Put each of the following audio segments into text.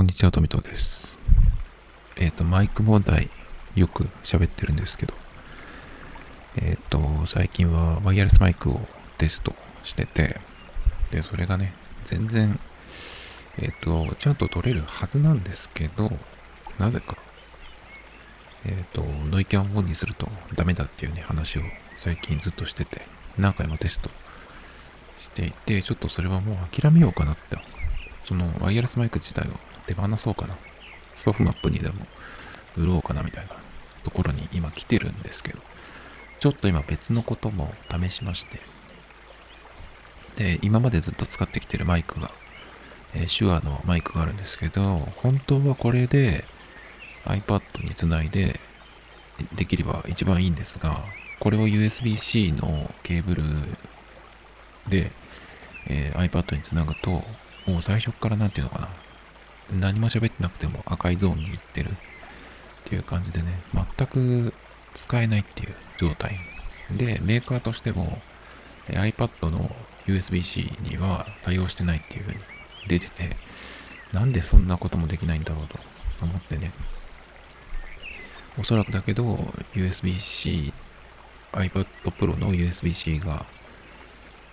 こんにちは、トミトです。えっ、ー、と、マイク問題、よく喋ってるんですけど、えっ、ー、と、最近はワイヤレスマイクをテストしてて、で、それがね、全然、えっ、ー、と、ちゃんと撮れるはずなんですけど、なぜか、えっ、と、ノイキャンオンにするとダメだっていうね、話を最近ずっとしてて、何回もテストしていて、ちょっとそれはもう諦めようかなって、そのワイヤレスマイク自体を手放そうかな。ソフマップにでも売ろうかなみたいなところに今来てるんですけど、ちょっと今別のことも試しまして、で、今までずっと使ってきてるマイクが、えー、手話のマイクがあるんですけど、本当はこれで iPad につないでできれば一番いいんですが、これを USB-C のケーブルで、えー、iPad につなぐと、もう最初から何て言うのかな、何も喋ってなくても赤いゾーンに行ってるっていう感じでね、全く使えないっていう状態。で、メーカーとしても iPad の USB-C には対応してないっていう風に出てて、なんでそんなこともできないんだろうと思ってね。おそらくだけど、USB-C、iPad Pro の USB-C が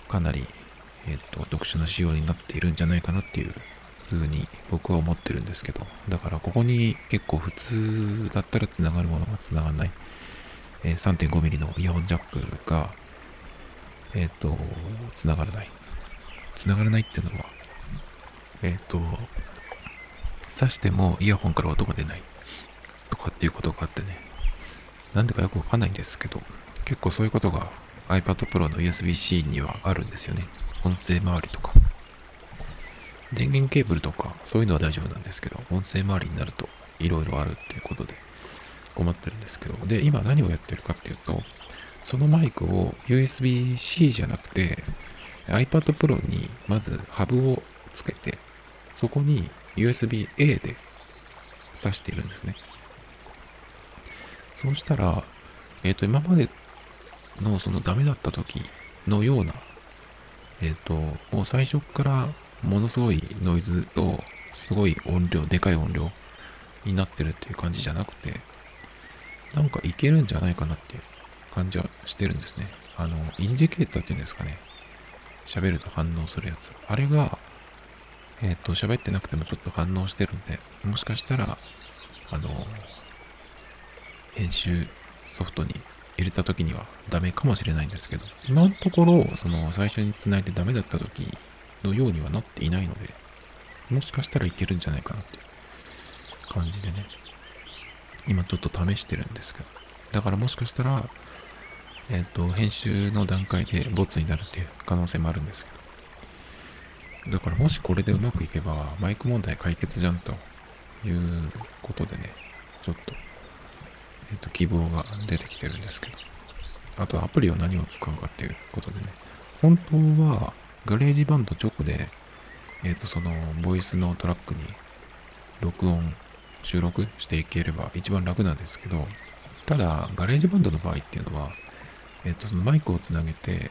かなり、えっ、と、特殊な仕様になっているんじゃないかなっていう風に僕は思ってるんですけど、だからここに結構普通だったら繋がるものが繋がらない、えー、3.5mm のイヤホンジャックが、えっ、ー、と、繋がらない。繋がらないっていうのは、えっ、ー、と、挿してもイヤホンから音が出ないとかっていうことがあってね、なんでかよくわかんないんですけど、結構そういうことが iPad Pro の USB-C にはあるんですよね。音声周りとか。電源ケーブルとかそういうのは大丈夫なんですけど、音声周りになると色々あるっていうことで困ってるんですけど、で、今何をやってるかっていうと、そのマイクを USB-C じゃなくて iPad Pro にまずハブをつけて、そこに USB-A で挿しているんですね。そうしたら、えっ、ー、と、今までのそのダメだった時のような、えっ、ー、と、もう最初からものすごいノイズと、すごい音量、でかい音量になってるっていう感じじゃなくて、なんかいけるんじゃないかなっていう感じはしてるんですね。あの、インジケーターっていうんですかね。喋ると反応するやつ。あれが、えっ、ー、と、喋ってなくてもちょっと反応してるんで、もしかしたら、あの、編集ソフトに入れた時にはダメかもしれないんですけど、今のところ、その最初に繋いでダメだった時のようにはなっていないので、もしかしたらいけるんじゃないかなっていう感じでね、今ちょっと試してるんですけど、だからもしかしたら、えっ、ー、と、編集の段階でボツになるっていう可能性もあるんですけど、だからもしこれでうまくいけば、マイク問題解決じゃんということでね、ちょっと、えっ、ー、と、希望が出てきてるんですけど、あとアプリを何を使うかっていうことでね、本当は、ガレージバンド直で、えっ、ー、と、その、ボイスのトラックに録音、収録していければ一番楽なんですけど、ただ、ガレージバンドの場合っていうのは、えっ、ー、と、そのマイクをつなげて、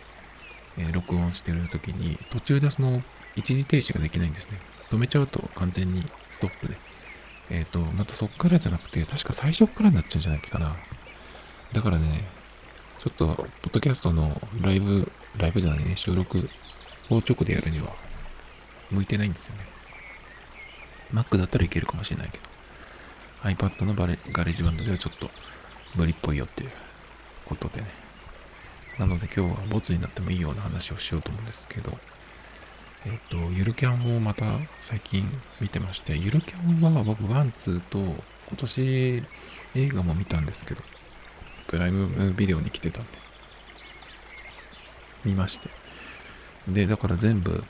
えー、録音してる時に、途中でその、一時停止ができないんですね。止めちゃうと完全にストップで。えっ、と、またそっからじゃなくて、確か最初からになっちゃうんじゃないかな。だからね、ちょっと、ポッドキャストのライブ、ライブじゃないね、収録を直でやるには向いてないんですよね。Mac だったらいけるかもしれないけど、iPad のバレガレージバンドではちょっと無理っぽいよっていうことでね。なので今日はボツになってもいいような話をしようと思うんですけど、えっ、と、ゆるキャンをまた最近見てまして、ゆるキャンは僕ワン、ツーと今年映画も見たんですけど、プライムビデオに来てたんで、見まして。で、だから全部、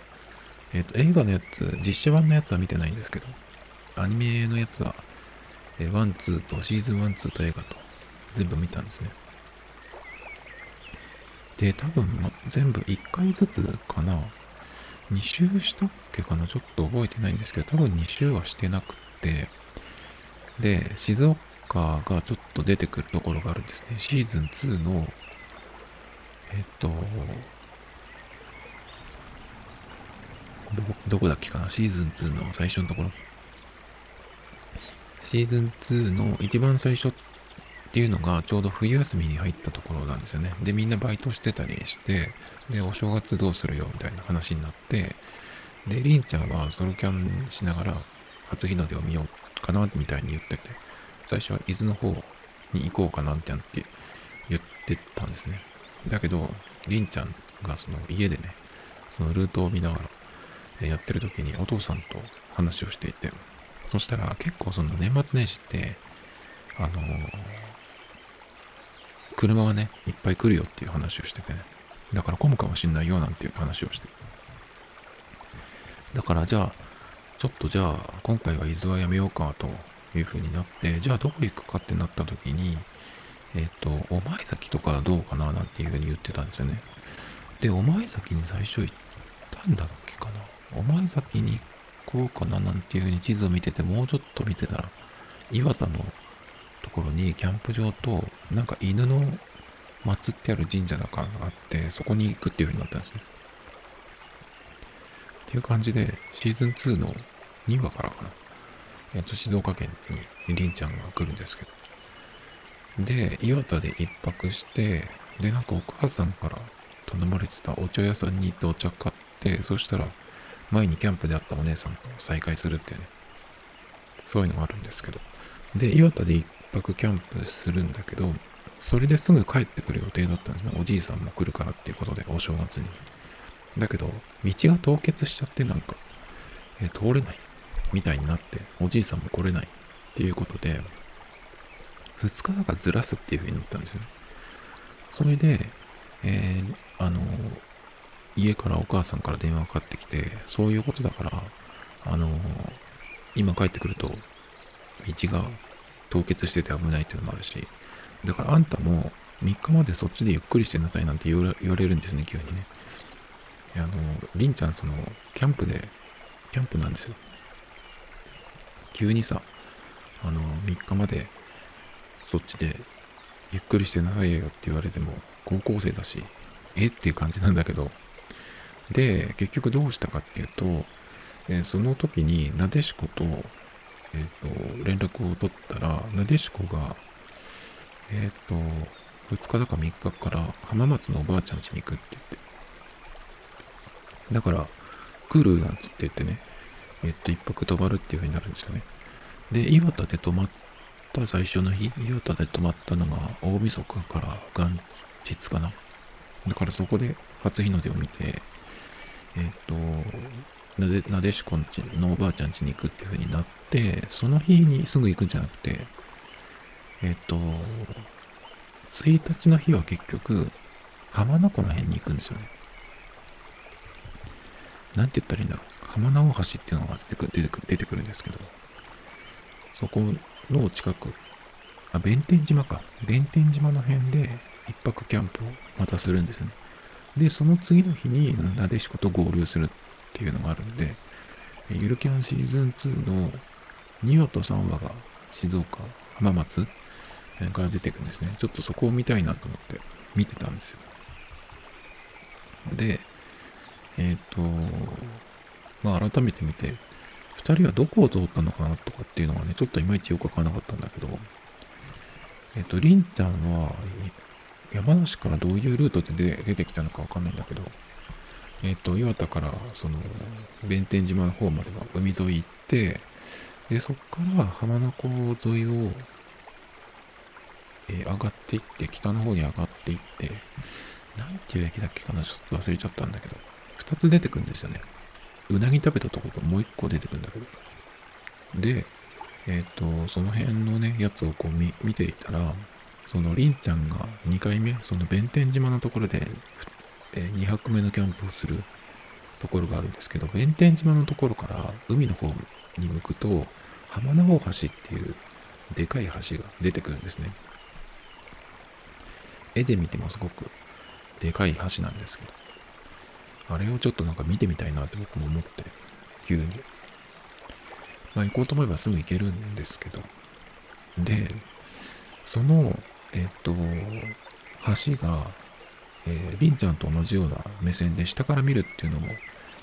えっ、ー、と、映画のやつ、実写版のやつは見てないんですけど、アニメのやつは、えー、1、2と、シーズン1、2と映画と、全部見たんですね。で、多分、ま、全部1回ずつかな。2周したっけかな？ちょっと覚えてないんですけど、多分2周はしてなくて、で、静岡がちょっと出てくるところがあるんですね。シーズン2の、えっ、と、どこだっけかな？シーズン2の最初のところ。シーズン2の一番最初っていうのがちょうど冬休みに入ったところなんですよね。で、みんなバイトしてたりして、で、お正月どうするよみたいな話になって、で、りんちゃんはソロキャンしながら初日の出を見ようかなみたいに言ってて、最初は伊豆の方に行こうかなって言ってたんですね。だけど、りんちゃんがその家でね、そのルートを見ながらやってる時にお父さんと話をしていて、そしたら結構その年末年始って、あのー、車がね、いっぱい来るよっていう話をしててね、だから混むかもしんないよなんていう話をして。だからじゃあ、ちょっとじゃあ、今回は伊豆はやめようかというふうになって、じゃあどこ行くかってなった時に、えっ、ー、と、お前崎とかどうかななんていうふうに言ってたんですよね。で、お前崎に最初行ったんだっけかな。お前崎に行こうかななんていうふうに地図を見てて、もうちょっと見てたら、岩田のところにキャンプ場と、なんか犬の祀ってある神社だかがあって、そこに行くっていうふうになったんですね。っていう感じで、シーズン2の2話からかな。えっ、と、静岡県にりんちゃんが来るんですけど。で、岩田で一泊して、で、なんかお母さんから頼まれてたお茶屋さんに行ってお茶買って、そしたら、前にキャンプで会ったお姉さんと再会するっていうね、そういうのがあるんですけど。で、岩田で一泊キャンプするんだけど、それですぐ帰ってくる予定だったんですね。おじいさんも来るからっていうことで、お正月に。だけど、道が凍結しちゃってなんか、え、通れないみたいになって、おじいさんも来れないっていうことで、2日だかずらすっていう風になったんですよね。それで、えー、あの、家からお母さんから電話かかってきて、そういうことだから、あの、今帰ってくると、道が凍結してて危ないっていうのもあるし、だからあんたも3日までそっちでゆっくりしてなさいなんて言われるんですね、急にね。あの、りんちゃんその、キャンプで、キャンプなんですよ。急にさ、あの、3日までそっちでゆっくりしてなさいよって言われても、高校生だし、え？っていう感じなんだけど、で、結局どうしたかっていうと、えー、その時になでしこと、えっ、と、連絡を取ったら、なでしこが、えっ、と、2日だか3日から浜松のおばあちゃん家に行くって言って。だから、来るなんつって言ってね、えっと、一泊泊まるっていう風になるんですよね。で、岩田で泊まった最初の日、岩田で泊まったのが大晦日から元日かな。だからそこで初日の出を見て、えっ、と、なで、なでしこんちのおばあちゃん家に行くっていう風になって、その日にすぐ行くんじゃなくて、えっ、と、1日の日は結局、浜名湖の辺に行くんですよね。なんて言ったらいいんだろう。浜名大橋っていうのが出てくる、出てくる、出てくるんですけど、そこの近く、あ、弁天島か。弁天島の辺で一泊キャンプをまたするんですよね。で、その次の日になでしこと合流するっていうのがあるんで、ゆるキャンシーズン2の2話と3話が静岡、浜松から出てくるんですね。ちょっとそこを見たいなと思って見てたんですよ。で、えっ、ー、と、まあ改めて見て、2人はどこを通ったのかなとかっていうのがね、ちょっといまいちよくわからなかったんだけど、えっ、ー、と、りんちゃんは山梨からどういうルートで出てきたのかわかんないんだけど、えっ、ー、と、岩田からその弁天島の方までは海沿い行って、で、そっから浜名湖沿いを、えー、上がっていって、北の方に上がっていって、なんていう駅だっけかなちょっと忘れちゃったんだけど、2つ出てくるんですよね。うなぎ食べたところもう1個出てくるんだけど。で、えっ、ー、と、その辺のね、やつをこう見見ていたら、そのりんちゃんが2回目、その弁天島のところで、えー、2泊目のキャンプをするところがあるんですけど、弁天島のところから海の方に向くと、浜名大橋っていうでかい橋が出てくるんですね。絵で見てもすごくでかい橋なんですけど、あれをちょっとなんか見てみたいなって僕も思って、急に。まあ行こうと思えばすぐ行けるんですけど。で、その、えっ、と、橋が、えー、りんちゃんと同じような目線で下から見るっていうのも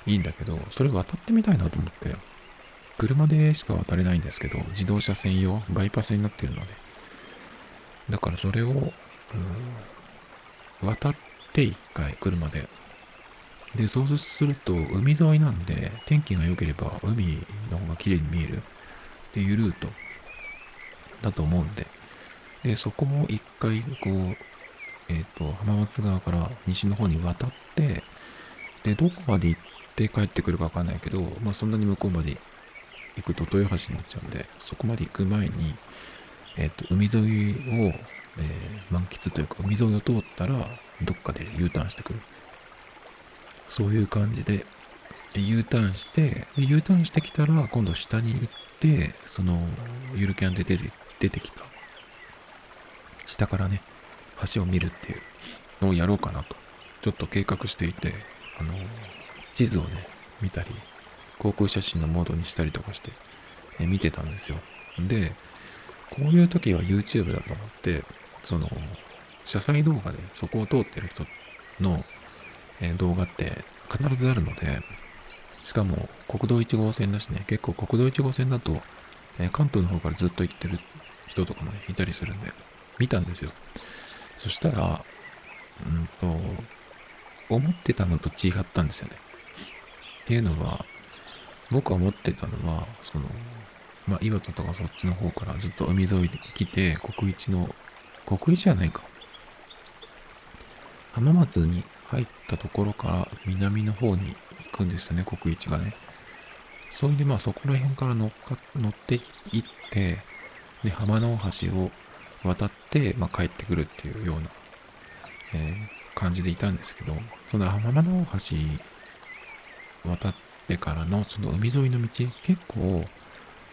いいんだけど、それ渡ってみたいなと思って、車でしか渡れないんですけど、自動車専用、バイパスになってるので。だからそれを、うん、渡って一回、車で。で、そうすると、海沿いなんで、天気が良ければ海の方が綺麗に見えるっていうルートだと思うんで、で、そこを一回、こう、えっ、ー、と、浜松川から西の方に渡って、で、どこまで行って帰ってくるかわかんないけど、まあそんなに向こうまで行くと豊橋になっちゃうんで、そこまで行く前に、えっ、ー、と、海沿いを、えー、満喫というか、海沿いを通ったら、どっかで U ターンしてくる。そういう感じで、U ターンして、U ターンしてきたら、今度下に行って、その、ゆるキャンで出て出てきた、下からね、橋を見るっていうのをやろうかなと、ちょっと計画していて、あの、地図をね、見たり、航空写真のモードにしたりとかして、え見てたんですよ。で、こういう時は YouTube だと思って、その、車載動画でそこを通ってる人の、え動画って必ずあるので、しかも国道1号線だしね、結構国道1号線だと、え関東の方からずっと行ってる人とかもね、いたりするんで、見たんですよ。そしたら、うんと、思ってたのと違ったんですよね。っていうのは、僕は思ってたのは、その、まあ、岩手とかそっちの方からずっと海沿いで来て、国一の、国一じゃないか。浜松に入ったところから南の方に行くんですよね、国一がね。それでまあそこら辺から乗っか乗っていって、で、浜の大橋を渡って、まあ、帰ってくるっていうような、えー、感じでいたんですけど、その浜の大橋渡ってからのその海沿いの道、結構、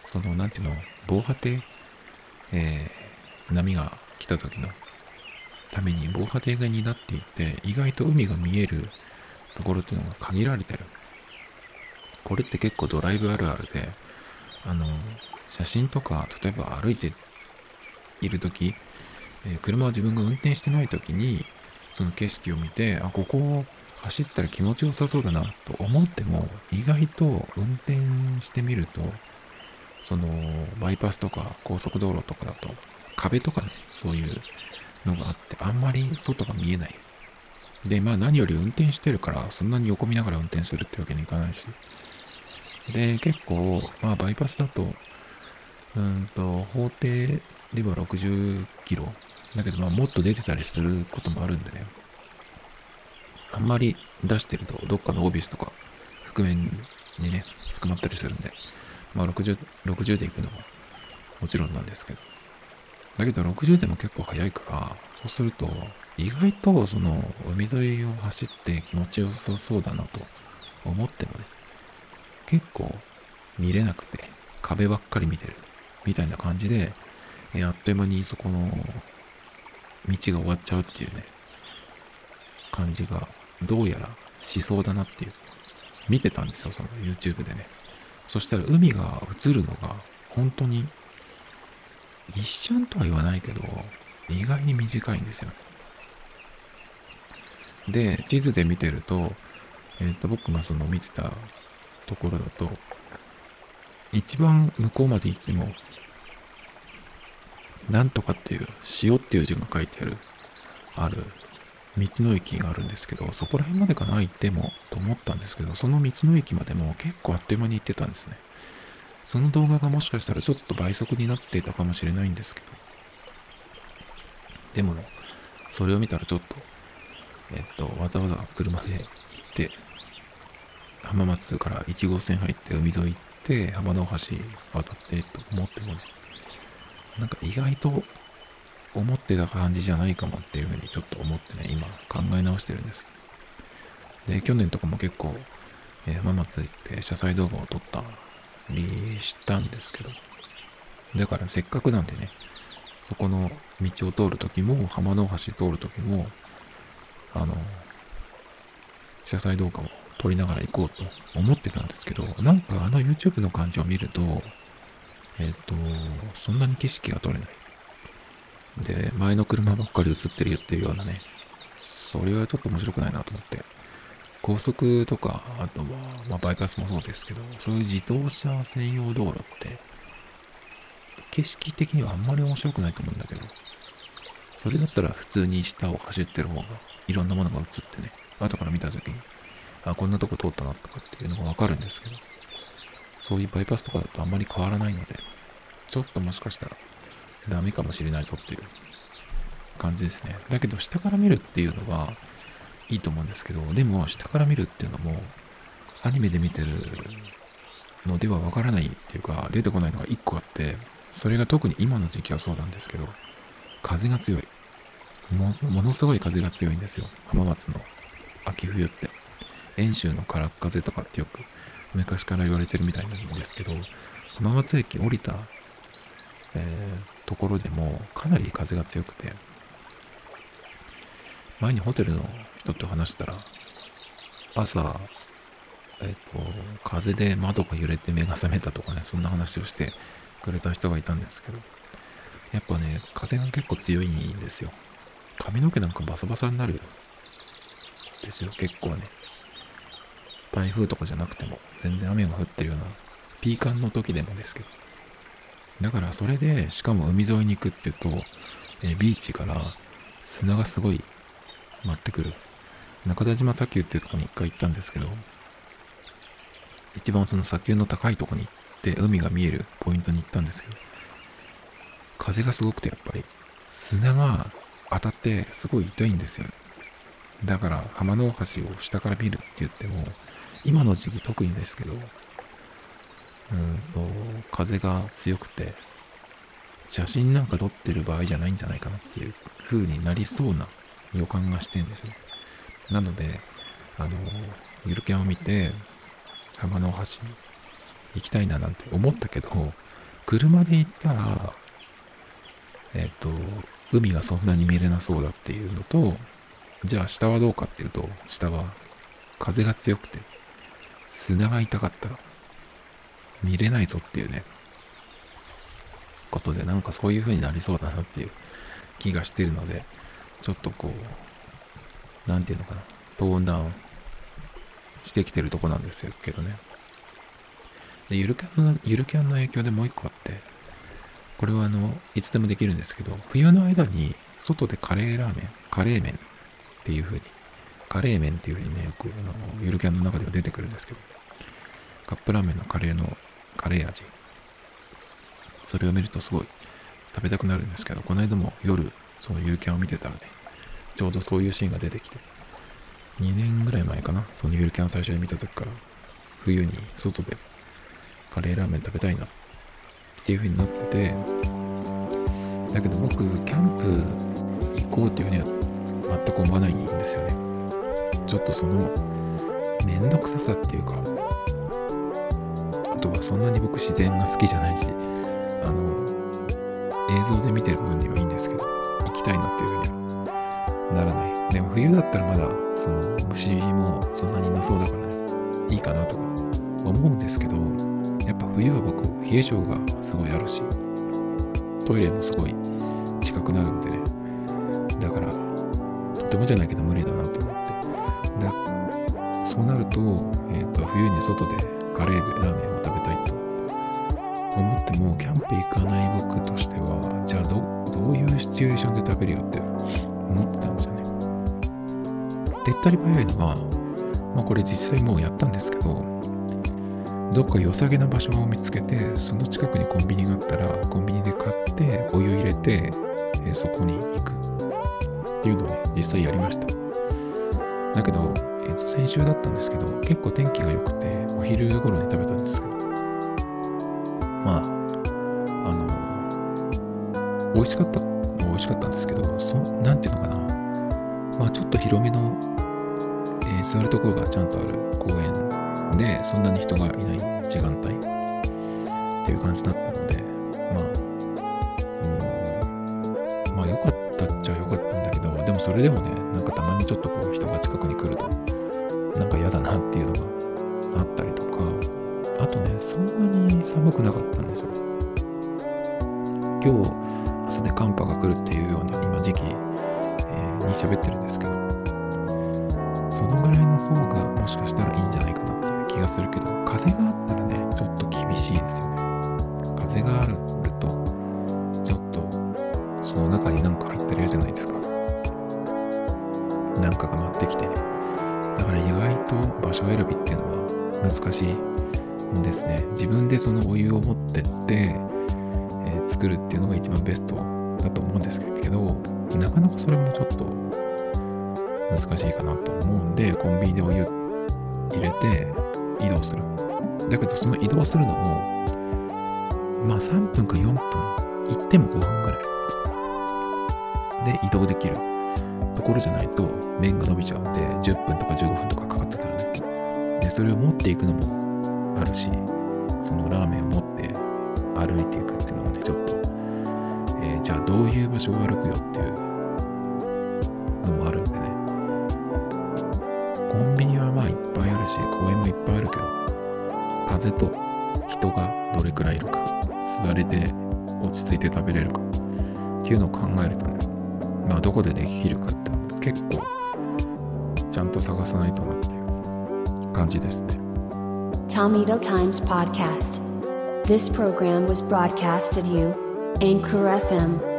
その、なんていうの、防波堤、えー、波が来た時のために防波堤がになっていて、意外と海が見えるところっていうのが限られてる。これって結構ドライブあるあるで、あの、写真とか、例えば歩いている時、えー、車を自分が運転してない時に、その景色を見て、あ、ここを走ったら気持ちよさそうだなと思っても、意外と運転してみると、その、バイパスとか高速道路とかだと、壁とかね、そういうのがあって、あんまり外が見えない。で、まあ何より運転してるから、そんなに横見ながら運転するってわけにいかないし。で、結構、まあバイパスだと、うんと、法定では60キロ。だけど、まあもっと出てたりすることもあるんでね。あんまり出してると、どっかのオービスとか、覆面にね、捕まったりするんで、まあ60、60で行くのももちろんなんですけど。だけど60でも結構速いから、そうすると、意外とその海沿いを走って気持ちよさそうだなと思ってもね、結構見れなくて、壁ばっかり見てるみたいな感じで、えあっという間にそこの道が終わっちゃうっていうね、感じがどうやらしそうだなっていう、見てたんですよ、その YouTube でね。そしたら海が映るのが本当に一瞬とは言わないけど、意外に短いんですよ。で、地図で見てると、えっ、ー、と、僕がその見てたところだと、一番向こうまで行っても、なんとかっていう、塩っていう字が書いてある、ある道の駅があるんですけど、そこら辺までかな行ってもと思ったんですけど、その道の駅までも結構あっという間に行ってたんですね。その動画がもしかしたらちょっと倍速になっていたかもしれないんですけど、でも、それを見たらちょっと、えっと、わざわざ車で行って、浜松から1号線入って海沿い行って、浜の大橋渡ってと思ってもね、なんか意外と思ってた感じじゃないかもっていうふうにちょっと思ってね、今考え直してるんです。で、去年とかも結構、えー、浜松行って車載動画を撮ったりしたんですけど、だからせっかくなんでね、そこの道を通るときも、浜の橋通るときも、あの、車載動画を撮りながら行こうと思ってたんですけど、なんかあの YouTube の感じを見ると、えっ、ー、と、そんなに景色が撮れない。で、前の車ばっかり映ってるよっていうようなね、それはちょっと面白くないなと思って、高速とか、あとは、まあ、バイパスもそうですけど、そういう自動車専用道路って、景色的にはあんまり面白くないと思うんだけど、それだったら普通に下を走ってる方が、いろんなものが映ってね、後から見た時に、あ、こんなとこ通ったなとかっていうのがわかるんですけど、そういうバイパスとかだとあんまり変わらないので、ちょっともしかしたらダメかもしれないぞっていう感じですね。だけど下から見るっていうのは、いいと思うんですけど、でも下から見るっていうのも、アニメで見てるのではわからないっていうか、出てこないのが1個あって、それが特に今の時期はそうなんですけど、風が強い。もものすごい風が強いんですよ。浜松の秋冬って。遠州の空っ風とかってよく昔から言われてるみたいなんですけど、浜松駅降りた、えー、ところでもかなり風が強くて、前にホテルの人と話したら、朝、えっ、ー、と、風で窓が揺れて目が覚めたとかね、そんな話をしてくれた人がいたんですけど、やっぱね、風が結構強いんですよ。髪の毛なんかバサバサになるですよ、結構ね。台風とかじゃなくても、全然雨が降ってるような、ピーカンの時でもですけど。だからそれで、しかも海沿いに行くっていうと、えビーチから砂がすごい舞ってくる。中田島砂丘っていうとこに一回行ったんですけど、一番その砂丘の高いとこに行って海が見えるポイントに行ったんですけど、風がすごくてやっぱり砂が当たってすごい痛いんですよ。だから浜の大橋を下から見るって言っても、今の時期特にですけど、うんと、風が強くて、写真なんか撮ってる場合じゃないんじゃないかなっていう風になりそうな予感がしてんですね。なので、あの、ゆるキャンを見て、浜の橋に行きたいななんて思ったけど、車で行ったら、えっ、と、海がそんなに見れなそうだっていうのと、じゃあ下はどうかっていうと、下は風が強くて、砂が痛かったら見れないぞっていうね、ことでなんかそういう風になりそうだなっていう気がしてるので、ちょっとこう、なんていうのかな、トーンダウンしてきてるとこなんですけどね。で、ゆるキャンの、ゆるキャンの影響でもう一個あって、これはあの、いつでもできるんですけど、冬の間に外でカレーラーメン、カレー麺っていう風に、カレー麺っていう風にね、よくあの、ゆるキャンの中では出てくるんですけど、カップラーメンのカレーの、カレー味。それを見るとすごい食べたくなるんですけど、この間も夜そのゆるキャンを見てたらね、ちょうどそういうシーンが出てきて、2年ぐらい前かな、そのゆるキャンを最初に見た時から、冬に外でカレーラーメン食べたいなっていう風になってて、だけど僕、キャンプ行こうっていう風には全く思わないんですよね。ちょっとその、めんどくささっていうか、あとはそんなに僕自然が好きじゃないし、あの、映像で見てる分にはいいんですけど行、きたいなっていうふうにはならない。でも冬だったらまだその虫もそんなにいなそうだからね、いいかなとか思うんですけど、やっぱ冬は僕、冷え性がすごいあるし、トイレもすごい近くなるんでね、だから、とてもじゃないけど無理。だそうなると、え、ー、と、冬に外でカレーラーメンを食べたいと思っても、キャンプ行かない僕としては、じゃあどういうシチュエーションで食べるよって思ってたんですよね。手っ取り早いのは、まあこれ実際もうやったんですけど、どっか良さげな場所を見つけて、その近くにコンビニがあったら、コンビニで買って、お湯入れて、えそこに行くっていうのをね、実際やりました。だけど、えー、と先週だったんですけど、結構天気が良くて、お昼頃に食べたんですけど、まあ、あの美味しかった美味しかったんですけど、そなんていうのかな。まあちょっと広めの、えー、座るところがちゃんとある公園で、そんなに人がいない時間帯っていう感じだったので、まあ、うん、まあ良かったっちゃ良かったんだけど、でもそれでもね、寒くなかったんですよ。今日、明日で寒波が来るっていうような今時期、えー、に喋ってるんですけどそのぐらいの方がもしかしたらいいんじゃないかなっていう気がするけど風があったらねちょっと厳しいですよね。風があるとちょっとその中になんか入ったら嫌じゃないですか。なんかが舞ってきて。ねだから意外と場所選びっていうのは難しい。ですね。自分でそのお湯を持ってって、えー作るっていうのが一番ベストだと思うんですけどなかなかそれもちょっと難しいかなと思うんでコンビニでお湯入れて移動する。だけどその移動するのもまあ3分か4分行っても5分ぐらい。で移動できる。ところじゃないと麺が伸びちゃうんで10分とか15分とかかかってたらね。でそれを持っていくのもあるしそのラーメンを持って歩いていくっていうのもねちょっと、えーじゃあどういう場所を歩くよっていうのもあるんでね。コンビニはまあいっぱいあるし公園もいっぱいあるけど風と人がどれくらいいるか座れて落ち着いて食べれるかっていうのを考えるとねまあどこでできるかって結構ちゃんと探さないとなっていう感じですね。Tomito Times Podcast. This program was broadcasted you, Anchor FM.